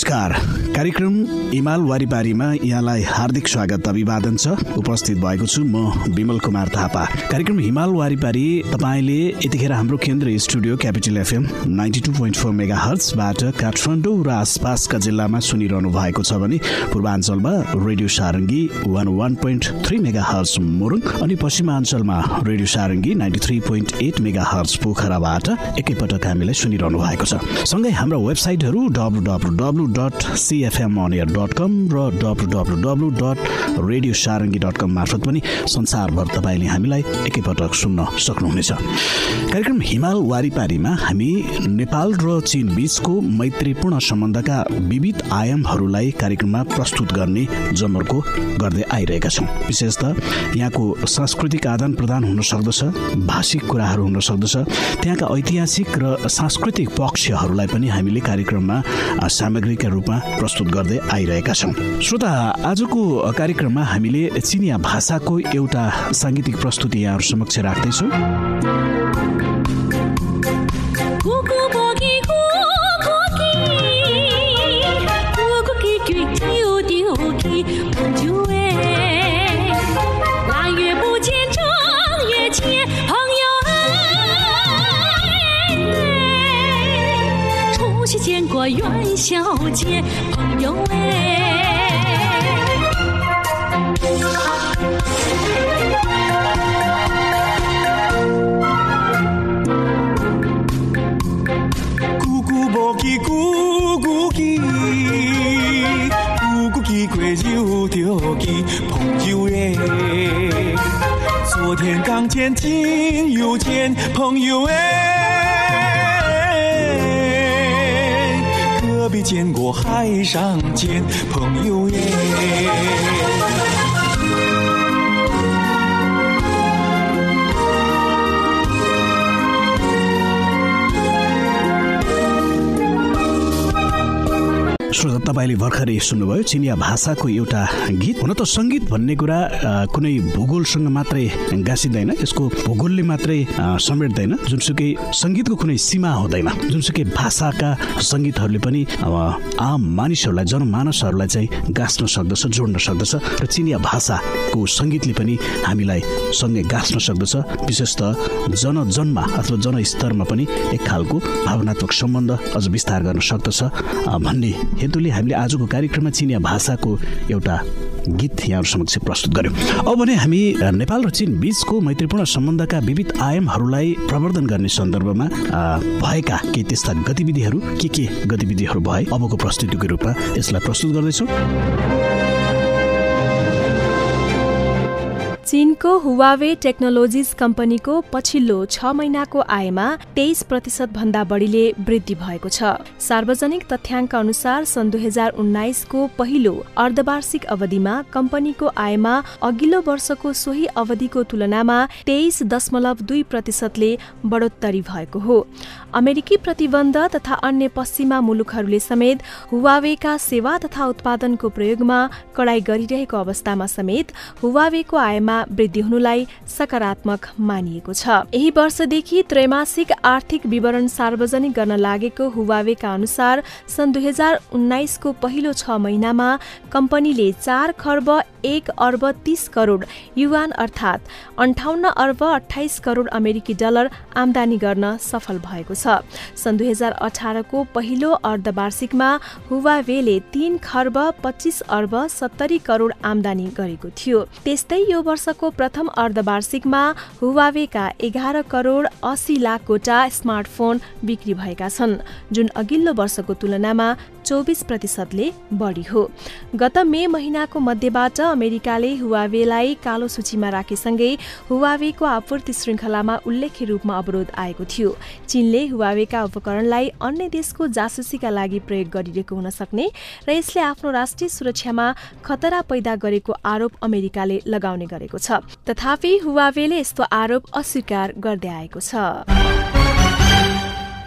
नमस्कार कार्यक्रम हिमाल वारिपारीमा यहाँलाई हार्दिक स्वागत अभिवादन छ। उपस्थित भएको छु म विमल कुमार थापा। कार्यक्रम हिमाल वारिपारी तपाईँले यतिखेर हाम्रो केन्द्रीय studio capital FM ninety two point four mega हर्चबाट Kathmandu र आसपासका जिल्लामा सुनिरहनु भएको छ भने पूर्वाञ्चलमा radio Sarangi one one point three mega hertz Morang अनि पश्चिमाञ्चलमा radio Sarangi ninety three point eight mega hertz पोखराबाट एकैपटक हामीलाई सुनिरहनु भएको छ। सँगै हाम्रा वेबसाइटहरू W W W dot CFM अनियर dot com र W W W dot radio Sarangi dot com मार्फत पनि संसारभर तपाईँले हामीलाई एकैपटक सुन्न सक्नुहुनेछ। कार्यक्रम हिमाल वारिपारीमा हामी नेपाल र चीन बीचको मैत्रीपूर्ण सम्बन्धका विविध आयामहरूलाई कार्यक्रममा प्रस्तुत गर्ने जमर्को गर्दै आइरहेका छौँ। विशेष त यहाँको सांस्कृतिक आदान प्रदान हुन सक्दछ भाषिक कुराहरू हुन सक्दछ त्यहाँका ऐतिहासिक र सांस्कृतिक पक्षहरूलाई पनि हामीले कार्यक्रममा सामग्रीका रूपमा प्रस्तुत गर्दै आइरहेका छौँ श्रोता आजको कार्यक्रममा हामीले चिनिया भाषाको एउटा साङ्गीतिक प्रस्तुति यहाँहरू समक्ष राख्दैछौँ। 朋友哎。没见过海上见朋友哎。श्रोता तपाईँले भर्खरै सुन्नुभयो चिनिया भाषाको एउटा गीत। हुन त सङ्गीत भन्ने कुरा कुनै भूगोलसँग मात्रै गाँसिँदैन यसको भूगोलले मात्रै समेट्दैन। जुनसुकै सङ्गीतको कुनै सीमा हुँदैन। जुनसुकै भाषाका सङ्गीतहरूले पनि आम मानिसहरूलाई जनमानसहरूलाई चाहिँ गाँच्न सक्दछ जोड्न सक्दछ। र चिनिया भाषाको सङ्गीतले पनि हामीलाई सँगै गाँच्न सक्दछ। विशेष त जनजनमा अथवा जनस्तरमा पनि एक खालको भावनात्मक सम्बन्ध अझ विस्तार गर्न सक्दछ भन्ने हेतुले हामीले आजको कार्यक्रममा चिनिया भाषाको एउटा गीत यहाँहरू समक्ष प्रस्तुत गर्यौँ। अब भने हामी नेपाल र चीन बीचको मैत्रीपूर्ण सम्बन्धका विविध आयामहरूलाई प्रवर्धन गर्ने सन्दर्भमा भएका केही त्यस्ता गतिविधिहरू के के गतिविधिहरू भए अबको प्रस्तुतिको रूपमा यसलाई प्रस्तुत गर्दैछौँ। चीनको हुवावे टेक्नोलोजिज कम्पनीको पछिल्लो छ महिनाको आयमा तेइस प्रतिशत भन्दा बढीले वृद्धि भएको छ। सार्वजनिक तथ्याङ्क अनुसार सन् दुई हजार उन्नाइसको पहिलो अर्धवार्षिक अवधिमा कम्पनीको आयमा अघिल्लो वर्षको सोही अवधिको तुलनामा तेइस दशमलव दुई प्रतिशतले बढोत्तरी भएको हो। अमेरिकी प्रतिबन्ध तथा अन्य पश्चिमा मुलुकहरूले समेत हुवावेका सेवा तथा उत्पादनको प्रयोगमा कडाई गरिरहेको अवस्थामा समेत हुवावेको आयमा वृद्धि हुनुलाई सकारात्मक मानिएको छ। यही वर्षदेखि त्रैमासिक आर्थिक विवरण सार्वजनिक गर्न लागेको हुवावेका अनुसार सन् दुई हजार उन्नाइसको पहिलो छ महिनामा कम्पनीले चार खर्ब एक अर्ब तीस करोड युवान अर्थात् अन्ठाउन्न अर्ब अठाइस करोड अमेरिकी डलर आमदानी गर्न सफल भएको छ। सन् दुई हजार अठारको पहिलो अर्धवार्षिकमा हुवावेले तीन खर्ब पच्चिस अर्ब सत्तरी करोड आमदानी गरेको थियो। त्यस्तै यो वर्षको प्रथम अर्धवार्षिकमा हुवावेका एघार करोड अस्सी लाखवटा स्मार्टफोन बिक्री भएका छन्। जुन अघिल्लो वर्षको तुलनामा चौबिस प्रतिशतले बढी हो। गत मे महिनाको मध्यबाट अमेरिकाले हुवावेलाई कालो सूचीमा राखेसँगै हुवावेको आपूर्ति श्रृङ्खलामा उल्लेख्य रूपमा अवरोध आएको थियो। चीनले हुवावेका उपकरणलाई अन्य देशको जासुसीका लागि प्रयोग गरिरहेको हुन सक्ने र यसले आफ्नो राष्ट्रिय सुरक्षामा खतरा पैदा गरेको आरोप अमेरिकाले लगाउने गरेको छ। तथापि हुवावेले यस्तो आरोप अस्वीकार गर्दै आएको छ।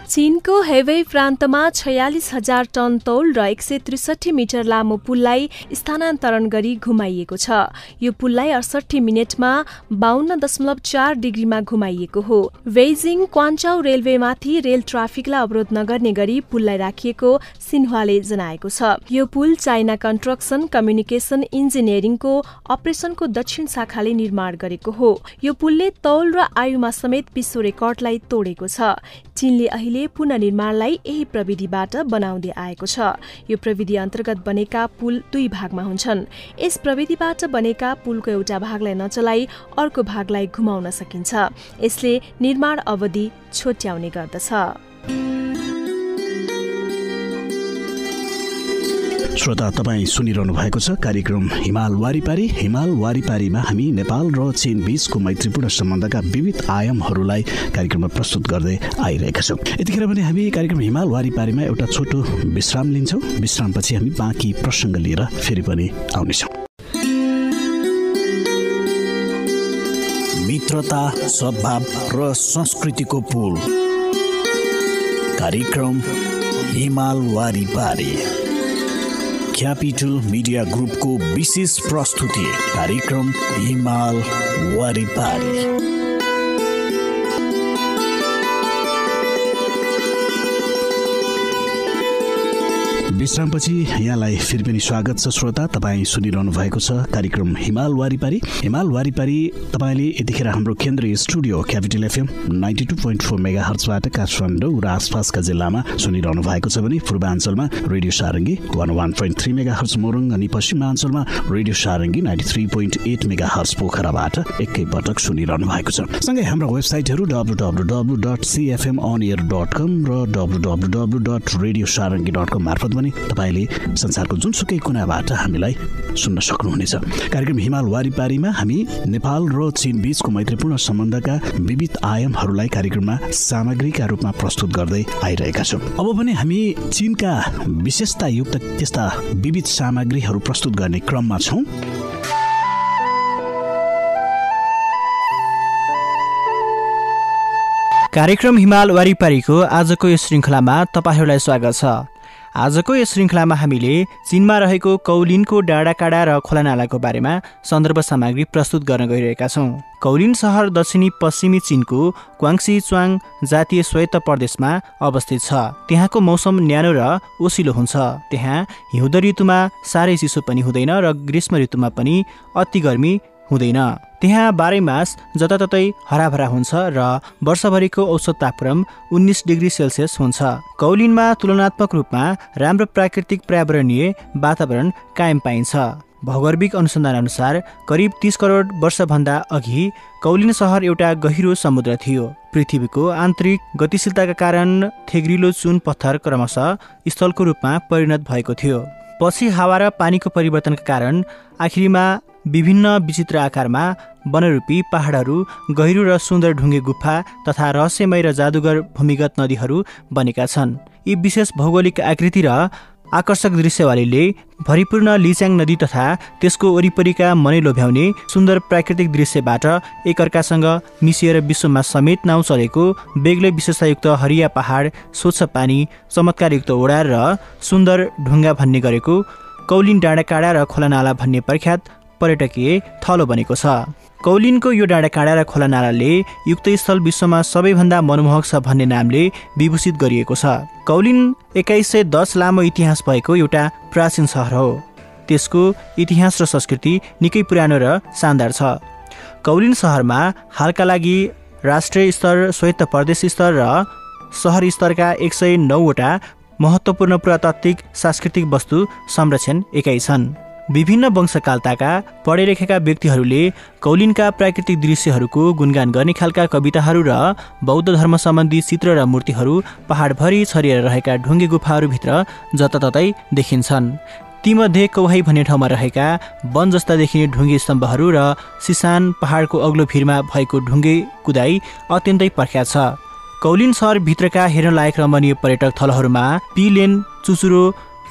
चीनको हेवै प्रान्तमा छयालिस हजार टन तौल र एक सय त्रिसठी मिटर लामो पुललाई स्थानान्तरण गरी घुमाइएको छ। यो पुललाई अडसठी मिनटमा बाहन्न दशमलव चार डिग्रीमा घुमाइएको हो। बेजिङ क्वान्चाउ रेलवेमाथि रेल ट्राफिकलाई अवरोध नगर्ने गरी पुललाई राखिएको सिन्ह्वाले जनाएको छ। यो पुल चाइना कन्स्ट्रक्सन कम्युनिकेसन इन्जिनियरिङको अपरेसनको दक्षिण शाखाले निर्माण गरेको हो। यो पुलले तौल र आयुमा समेत विश्व रेकर्डलाई तोडेको छ। चीनले अहिले पुननिर्माणलाई यही प्रविधिबाट बनाउँदै आएको छ। यो प्रविधि अन्तर्गत बनेका पुल दुई भागमा हुन्छन्। यस प्रविधिबाट बनेका पुलको एउटा भागलाई नचलाई अर्को भागलाई घुमाउन सकिन्छ। यसले निर्माण अवधि छोट्याउने गर्दछ। श्रोता तपाईँ सुनिरहनु भएको छ कार्यक्रम हिमाल वारिपारी। हिमाल वारिपारीमा हामी नेपाल र चीन बीचको मैत्रीपूर्ण सम्बन्धका विविध आयामहरूलाई कार्यक्रममा प्रस्तुत गर्दै आइरहेका छौँ। यतिखेर पनि हामी कार्यक्रम हिमाल वारिपारीमा एउटा छोटो विश्राम लिन्छौँ। विश्रामपछि हामी बाँकी प्रसङ्ग लिएर फेरि पनि आउनेछौँ। मित्रता सद्भाव र संस्कृतिको पुल। कार्यक्रम हिमाल वारिपारी। क्यापिटल मिडिया ग्रुपको विशेष प्रस्तुति कार्यक्रम हिमाल वारिपारी। विश्रामपछि यहाँलाई फेरि पनि स्वागत छ श्रोता तपाईँ सुनिरहनु भएको छ कार्यक्रम हिमाल वारिपारी। हिमाल वारिपारी तपाईँले यतिखेर हाम्रो केन्द्रीय studio capital FM ninety two point four mega हर्चबाट Kathmandu र आसपासका जिल्लामा सुनिरहनु भएको छ भने पूर्वाञ्चलमा radio Sarangi one one point three mega hertz Morang अनि पश्चिमाञ्चलमा radio Sarangi ninety three point eight mega hertz पोखराबाट एकैपटक सुनिरहनु भएको छ। सँगै हाम्रो वेबसाइटहरू W W W dot CFM on air dot com र W W W dot radio Sarangi dot com मार्फत पनि तपाईँले संसारको जुनसुकै कुनाबाट हामीलाई सुन्न सक्नुहुनेछ। कार्यक्रम हिमाल वारिपारीमा हामी नेपाल र चीन बीचको मैत्रीपूर्ण सम्बन्धका विविध आयामहरूलाई कार्यक्रममा सामग्रीका रूपमा प्रस्तुत गर्दै आइरहेका छौँ। अब पनि हामी चीनका विशेषतायुक्त त्यस्ता विविध सामग्रीहरू प्रस्तुत गर्ने क्रममा छौँ। कार्यक्रम हिमाल वारिपारीको आजको यो श्रृङ्खलामा तपाईँहरूलाई स्वागत छ। आजको यस श्रृङ्खलामा हामीले चिनमा रहेको कौलिनको डाँडाकाँडा र खोलानालाको बारेमा सन्दर्भ सामग्री प्रस्तुत गर्न गइरहेका छौँ। कौलिन सहर दक्षिणी पश्चिमी चिनको क्वाङ्सी च्वाङ जातीय स्वायत्त प्रदेशमा अवस्थित छ। त्यहाँको मौसम न्यानो र ओसिलो हुन्छ। त्यहाँ हिउँद ऋतुमा साह्रै चिसो पनि हुँदैन र ग्रीष्म ऋतुमा पनि अति गर्मी हुँदैन। त्यहाँ बाह्रैमास जताततै हराभरा हुन्छ र वर्षभरिको औसत तापक्रम उन्नाइस डिग्री सेल्सियस हुन्छ। कौलिनमा तुलनात्मक रूपमा राम्रो प्राकृतिक पर्यावरणीय वातावरण कायम पाइन्छ। भौगर्भिक अनुसन्धान अनुसार करिब तिस करोड वर्षभन्दा अघि कौलिन सहर एउटा गहिरो समुद्र थियो। पृथ्वीको आन्तरिक गतिशीलताका कारण थेग्रिलो चुन पत्थर क्रमशः स्थलको रूपमा परिणत भएको थियो। पछि हावा र पानीको परिवर्तनका कारण आखिरीमा विभिन्न विचित्र आकारमा वनरूपी पहाडहरू गहिरो र सुन्दर ढुङ्गे गुफा तथा रहस्यमय र जादुगर भूमिगत नदीहरू बनेका छन्। यी विशेष भौगोलिक आकृति र आकर्षक दृश्यवालीले भरिपूर्ण लिच्याङ नदी तथा त्यसको वरिपरिका मनै लोभ्याउने सुन्दर प्राकृतिक दृश्यबाट एकअर्कासँग मिसिएर विश्वमा समेत नाउँ चलेको बेग्लै विशेषतायुक्त हरिया पहाड स्वच्छ पानी चमत्कारयुक्त ओडा र सुन्दर ढुङ्गा भन्ने गरेको कौलिन डाँडाकाँडा र खोलानाला भन्ने प्रख्यात पर्यटकीय थलो बनेको छ। कौलिनको यो डाँडाकाँडा र खोला नालाले युक्त स्थल विश्वमा सबैभन्दा मनमोहक छ भन्ने नामले विभूषित गरिएको छ। कौलिन एक्काइस सय दस लामो इतिहास भएको एउटा प्राचीन सहर हो। त्यसको इतिहास र संस्कृति निकै पुरानो र शानदार छ। कौलिन सहरमा हालका लागि राष्ट्रिय स्तर स्वायत्त प्रदेश स्तर र सहर स्तरका एक सय नौवटा महत्त्वपूर्ण पुरातात्विक सांस्कृतिक वस्तु संरक्षण एकाइ छन्। विभिन्न वंशकालताका पढे लेखेका व्यक्तिहरूले कौलिनका प्राकृतिक दृश्यहरूको गुणगान गर्ने खालका कविताहरू र बौद्ध धर्म सम्बन्धी चित्र र मूर्तिहरू पहाडभरि छरिएर रहेका ढुङ्गे गुफाहरूभित्र जताततै देखिन्छन्। तीमध्ये कौहाई भन्ने ठाउँमा रहेका वन जस्ता देखिने ढुङ्गे स्तम्भहरू र सिसान पहाडको अग्लो भिरमा भएको ढुङ्गे कुदाई अत्यन्तै प्रख्यात छ। कौलिन सहरभित्रका हेर्न लायक रमणीय पर्यटक थलहरूमा पिलेन चुचुरो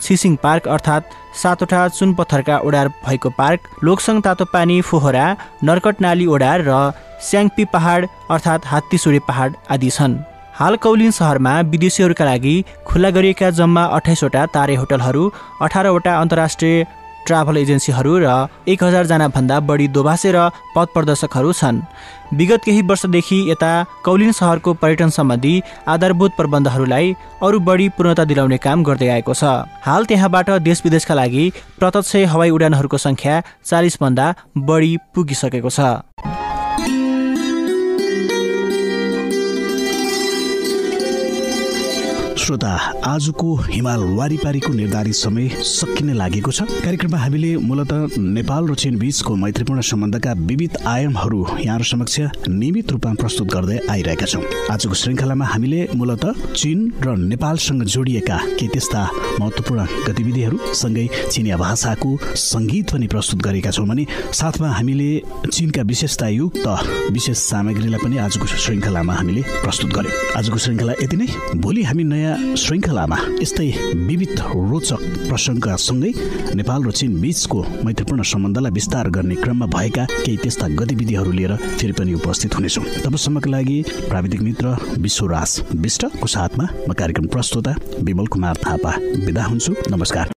सिसिङ पार्क अर्थात् सातवटा चुन पत्थरका ओडार भएको पार्क लोकसङ तातो पानी फोहरा नर्कट नाली ओडार र स्याङपी पहाड अर्थात् हात्तीसुरे पहाड आदि छन्। हाल कौलिन सहरमा विदेशीहरूका लागि खुल्ला गरिएका जम्मा अठाइसवटा तारे होटलहरू अठारवटा अन्तर्राष्ट्रिय ट्राभल एजेन्सीहरू र एक हजारजना भन्दा बढी दोभाषे र पथ प्रदर्शकहरू छन्। विगत केही वर्षदेखि यता कौलिन सहरको पर्यटन सम्बन्धी आधारभूत प्रबन्धहरूलाई अरू बढी पूर्णता दिलाउने काम गर्दै आएको छ। हाल त्यहाँबाट देश विदेशका लागि प्रत्यक्ष हवाई उडानहरूको सङ्ख्या चालिसभन्दा बढी पुगिसकेको छ। श्रोता आजको हिमाल वारिपारीको निर्धारित समय सकिन लागेको छ। कार्यक्रममा हामीले मूलत नेपाल र चीन बीचको मैत्रीपूर्ण सम्बन्धका विविध आयामहरू यहाँहरू समक्ष नियमित रूपमा प्रस्तुत गर्दै आइरहेका छौँ। आजको श्रृङ्खलामा हामीले मूलत चीन र नेपालसँग जोडिएका केही त्यस्ता महत्त्वपूर्ण गतिविधिहरू सँगै चिनिया भाषाको सङ्गीत पनि प्रस्तुत गरेका छौँ भने साथमा हामीले चीनका विशेषतायुक्त विशेष सामग्रीलाई पनि आजको श्रृङ्खलामा हामीले प्रस्तुत गर्यौँ। आजको श्रृङ्खला यति नै। भोलि हामी नयाँ श्रृङ्खलामा यस्तै विविध रोचक प्रसङ्गका सँगै नेपाल र चीन बीचको मैत्रीपूर्ण सम्बन्धलाई विस्तार गर्ने क्रममा भएका केही त्यस्ता गतिविधिहरू लिएर फेरि पनि उपस्थित हुनेछौँ। तबसम्मको लागि प्राविधिक मित्र विश्वराज विष्टको साथमा म कार्यक्रम प्रस्तुता विमल कुमार थापा। बिदा हुन्छु। नमस्कार।